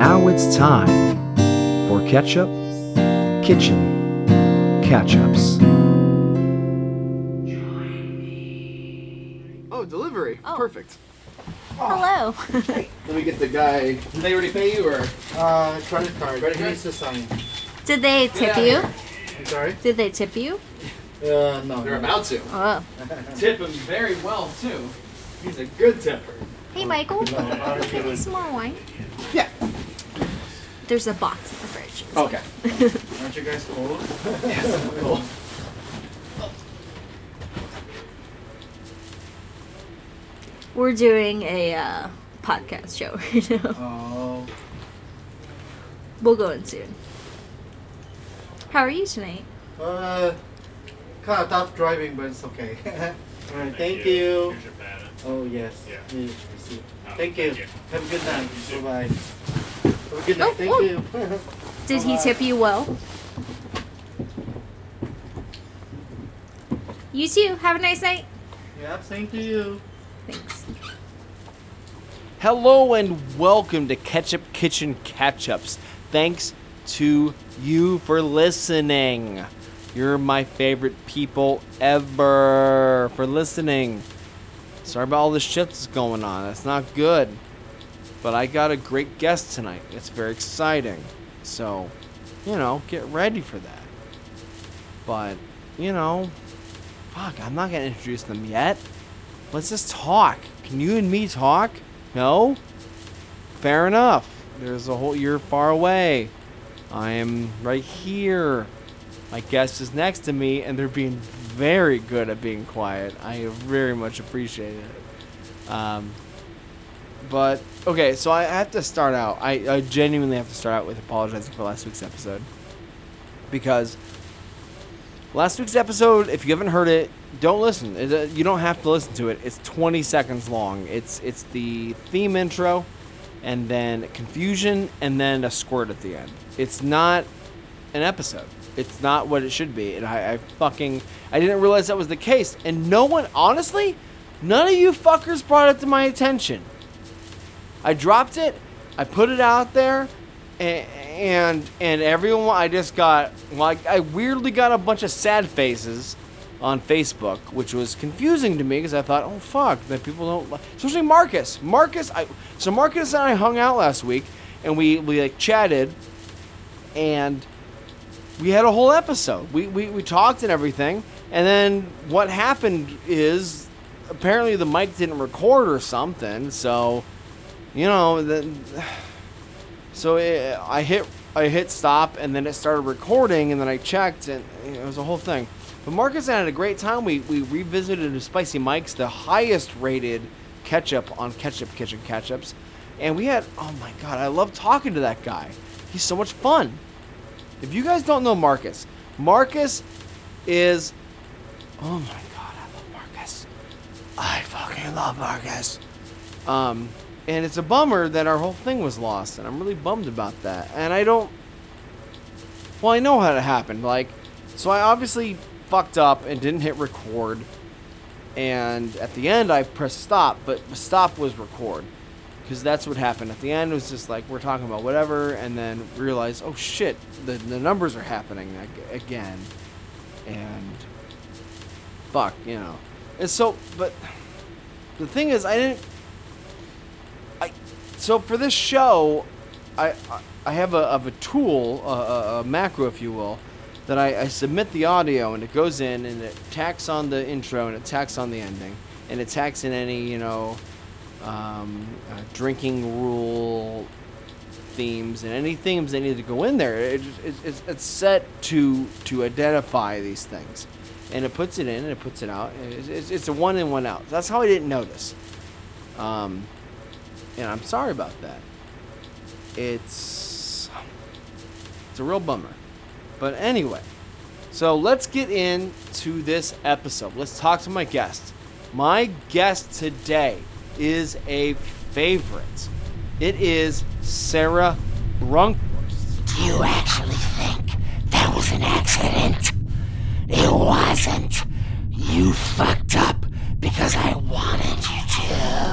now it's time for Ketchup Kitchen Catch Ups. Oh, delivery. Oh. Perfect. Hello. Let me get the guy. Did they already pay you or? Uh, credit card. Credit He card? needs to sign. Did they tip Yeah. you? I'm sorry? Did they tip you? Uh, no. They're about to. Oh. Tip him very well too. He's a good tipper. Hey, Michael. No, I don't. Some more wine. Yeah. There's a box in the fridge. Okay. Aren't you guys cold? Cool. We're doing a uh, podcast show right now. Oh. We'll go in soon. How are you tonight? Uh, kind of tough driving, but it's okay. Alright, thank you. Here's your pad. Oh, yes. Yeah. Yes, I see. Oh, Thank you. thank you. Have a good night. You too. Bye-bye. Have a good night. Oh, Thank oh. you. Did he tip you well? You too. Have a nice night. yeah, same to you. Thanks. Hello and welcome to Ketchup Kitchen Catch Ups. Thanks to you for listening. You're my favorite people ever for listening. Sorry about all the shit that's going on. That's not good. But I got a great guest tonight. It's very exciting. So, you know, get ready for that. But, you know, fuck, I'm not going to introduce them yet. Let's just talk. Can you and me talk? No? Fair enough. There's a whole you're far away. I am right here. My guest is next to me and they're being very good at being quiet. I very much appreciate it. Um, but okay, so I have to start out. I, I genuinely have to start out with apologizing for last week's episode. Because last week's episode, if you haven't heard it, don't listen. Uh, you don't have to listen to it. It's 20 seconds long. It's it's the theme intro, and then confusion, and then a squirt at the end. It's not an episode. It's not what it should be. And I, I fucking I didn't realize that was the case. And no one, honestly, none of you fuckers brought it to my attention. I dropped it. I put it out there, and and, everyone. I just got like I weirdly got a bunch of sad faces on Facebook, which was confusing to me because I thought, oh fuck, that people don't. li-" Especially Marcus. Marcus. I so Marcus and I hung out last week, and we we like chatted, and we had a whole episode. We, we, we talked and everything. And then what happened is apparently the mic didn't record or something. So, you know, the, so it, I hit I hit stop and then it started recording and then I checked and it was a whole thing. But Marcus and I had a great time. We, we revisited the Spicy Mike's, the highest rated ketchup on Ketchup Kitchen Ketchups. And we had, oh my god, I love talking to that guy. He's so much fun. If you guys don't know Marcus, Marcus is. Oh my god, I love Marcus. I fucking love Marcus. Um, and it's a bummer that our whole thing was lost, and I'm really bummed about that. And I don't. Well, I know how it happened. Like, so I obviously fucked up and didn't hit record. And at the end, I pressed stop, but stop was record because that's what happened at the end. It was just like we're talking about whatever, and then realize, oh shit, the the numbers are happening ag- again, and fuck, you know. And so, but the thing is, I didn't. So for this show, I I, have a of a tool, a, a, macro, if you will. That I, I submit the audio and it goes in and it tacks on the intro and it tacks on the ending and it tacks in any you know um, uh, drinking rule themes and any themes that need to go in there. It, it, it's, it's set to to identify these things, and it puts it in and it puts it out. it's, it's a one in one out. That's how I didn't notice. Um, and I'm sorry about that. It's it's a real bummer. But anyway, so let's get into this episode. Let's talk to my guest. My guest today is a favorite. It is Sarah Brunkhorst. Do you actually think that was an accident? It wasn't. You fucked up because I wanted you to.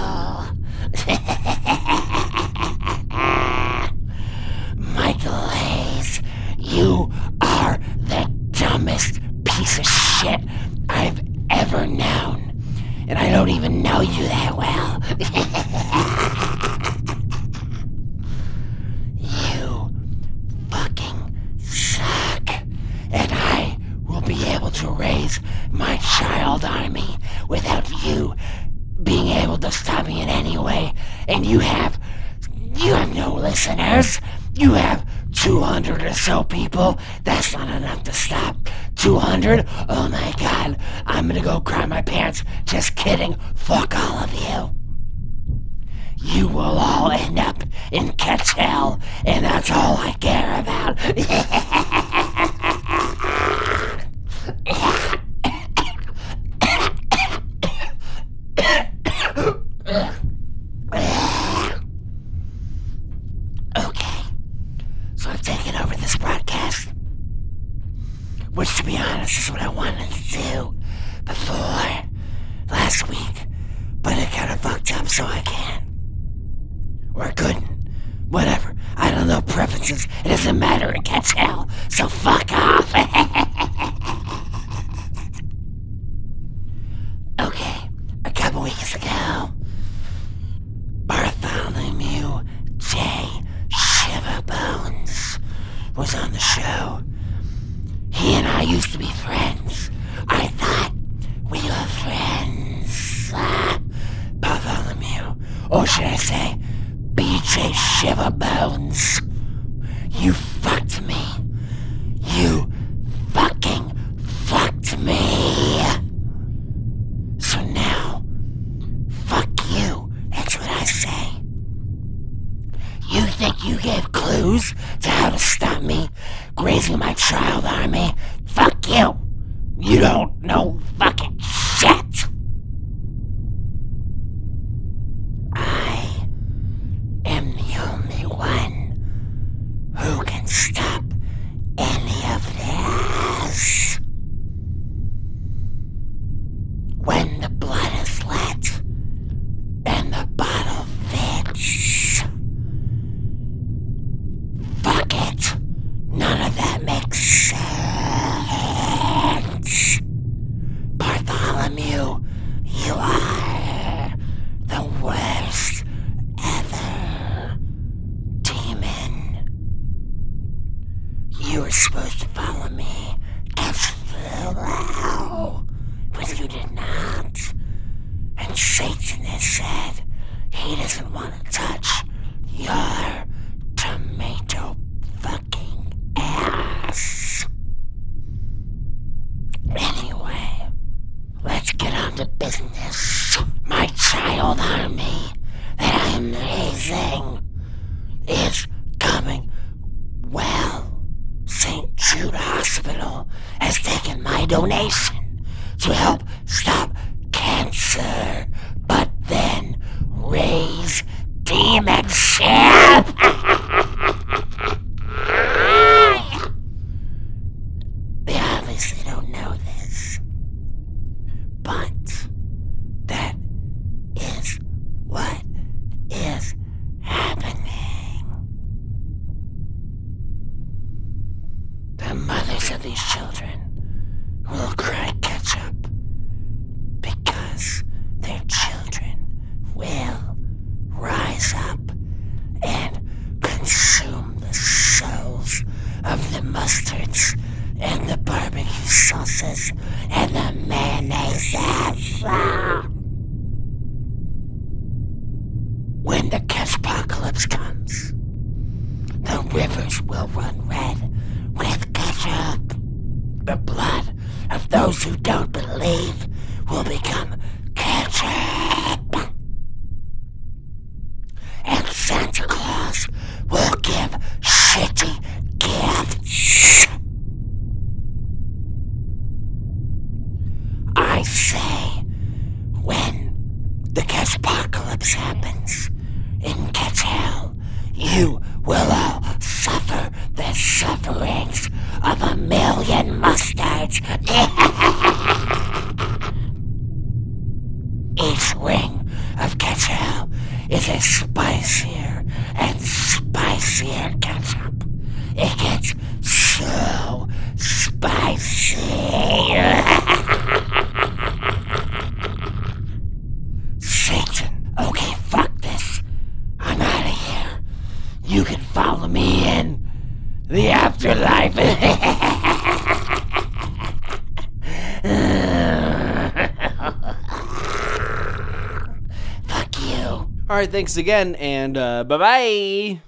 know you that well. you fucking suck. And I will be able to raise my child army without you being able to stop me in any way. And you have. You have no listeners. You have 200 or so people. That's not enough to stop. 200? Oh my god. I'm gonna go cry my pants. Just kidding. Fuck all of you. You will all end up in catch hell, and that's all I care about. okay. So I've taken over this broadcast. Which, to be honest, is what I wanted to do before last week. But it kind of fucked up, so I can't. Or I couldn't. Whatever. I don't know preferences. It doesn't matter It gets hell. So fuck off. okay. A couple weeks ago, Bartholomew J. Shiverbones was on the show. He and I used to be friends. I thought we were friends. Ah, Bartholomew. Or should I say, BJ Shiverbones. You fucked me. You fucking fucked me. So now, fuck you. That's what I say. You think you gave clues to how to stop me grazing my child army? Fuck you. You don't know fucking shit. I am the only one who can stop any of this. When the blood is let and the bottle fits. Fuck it. None of that makes sense. Bartholomew, you are the worst ever. Demon. You were supposed to follow me as well, but you did not. And Satan has said he doesn't want to touch your tomato fucking ass. Anyway, let's get on to business. My child army that I am raising is coming well. St. Jude Hospital has taken my donation to help stop cancer, but then raise demonship. they obviously don't know this, but that is what is happening. The mothers of these children will cry catch up because their children will rise up and consume the souls of the mustards and the barbecue sauces and the mayonnaises. When the catchpocalypse comes, the rivers will run red with ketchup. The blood of those who don't believe will become ketchup. And Santa Claus will give shitty gifts. I say, when the catchpocalypse happens in Catch Hell, you will all suffer the sufferings of a million mustards. Each ring of ketchup is a spicier and spicier ketchup. It gets so spicy. you can follow me in the afterlife. Fuck you. All right, thanks again, and uh, bye bye.